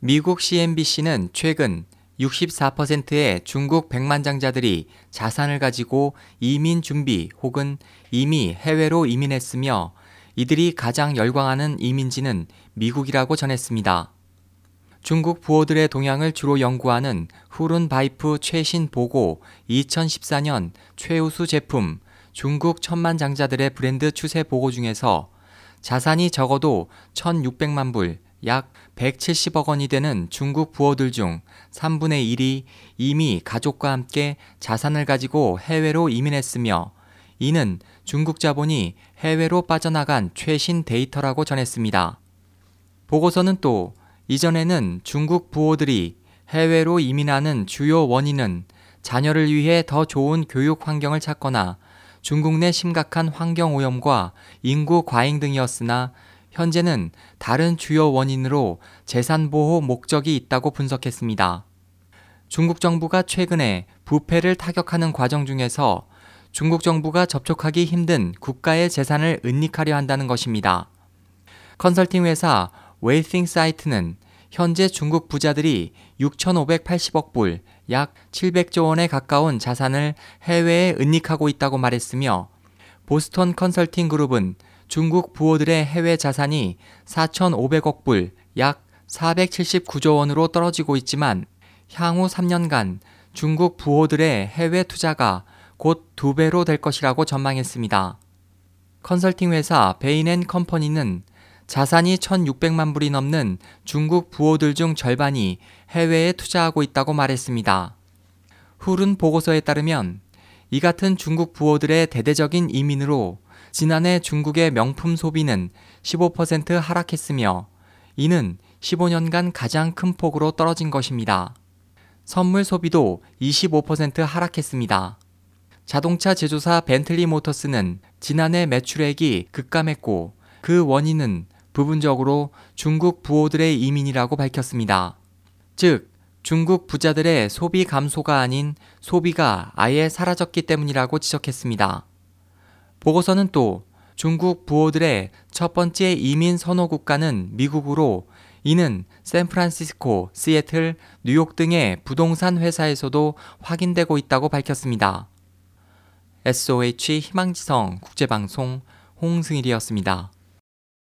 미국 CNBC는 최근 64%의 중국 백만장자들이 자산을 가지고 이민 준비 혹은 이미 해외로 이민했으며 이들이 가장 열광하는 이민지는 미국이라고 전했습니다. 중국 부호들의 동향을 주로 연구하는 후룬 바이프 최신 보고 2014년 최우수 제품 중국 천만장자들의 브랜드 추세 보고 중에서 자산이 적어도 1,600만 불, 약 170억 원이 되는 중국 부호들 중 3분의 1이 이미 가족과 함께 자산을 가지고 해외로 이민했으며 이는 중국 자본이 해외로 빠져나간 최신 데이터라고 전했습니다. 보고서는 또 이전에는 중국 부호들이 해외로 이민하는 주요 원인은 자녀를 위해 더 좋은 교육 환경을 찾거나 중국 내 심각한 환경 오염과 인구 과잉 등이었으나 현재는 다른 주요 원인으로 재산 보호 목적이 있다고 분석했습니다. 중국 정부가 최근에 부패를 타격하는 과정 중에서 중국 정부가 접촉하기 힘든 국가의 재산을 은닉하려 한다는 것입니다. 컨설팅 회사 웰스인사이트는 현재 중국 부자들이 6,580억 불, 약 700조 원에 가까운 자산을 해외에 은닉하고 있다고 말했으며 보스턴 컨설팅 그룹은 중국 부호들의 해외 자산이 4,500억 불, 약 479조 원으로 떨어지고 있지만 향후 3년간 중국 부호들의 해외 투자가 곧두 배로 될 것이라고 전망했습니다. 컨설팅 회사 베인앤 컴퍼니는 자산이 1,600만 불이 넘는 중국 부호들 중 절반이 해외에 투자하고 있다고 말했습니다. 후른 보고서에 따르면 이 같은 중국 부호들의 대대적인 이민으로 지난해 중국의 명품 소비는 15% 하락했으며 이는 15년간 가장 큰 폭으로 떨어진 것입니다. 선물 소비도 25% 하락했습니다. 자동차 제조사 벤틀리 모터스는 지난해 매출액이 급감했고 그 원인은 부분적으로 중국 부호들의 이민이라고 밝혔습니다. 즉, 중국 부자들의 소비 감소가 아닌 소비가 아예 사라졌기 때문이라고 지적했습니다. 보고서는 또 중국 부호들의 첫 번째 이민 선호 국가는 미국으로 이는 샌프란시스코, 시애틀, 뉴욕 등의 부동산 회사에서도 확인되고 있다고 밝혔습니다. SOH 희망지성 국제방송 홍승일이었습니다.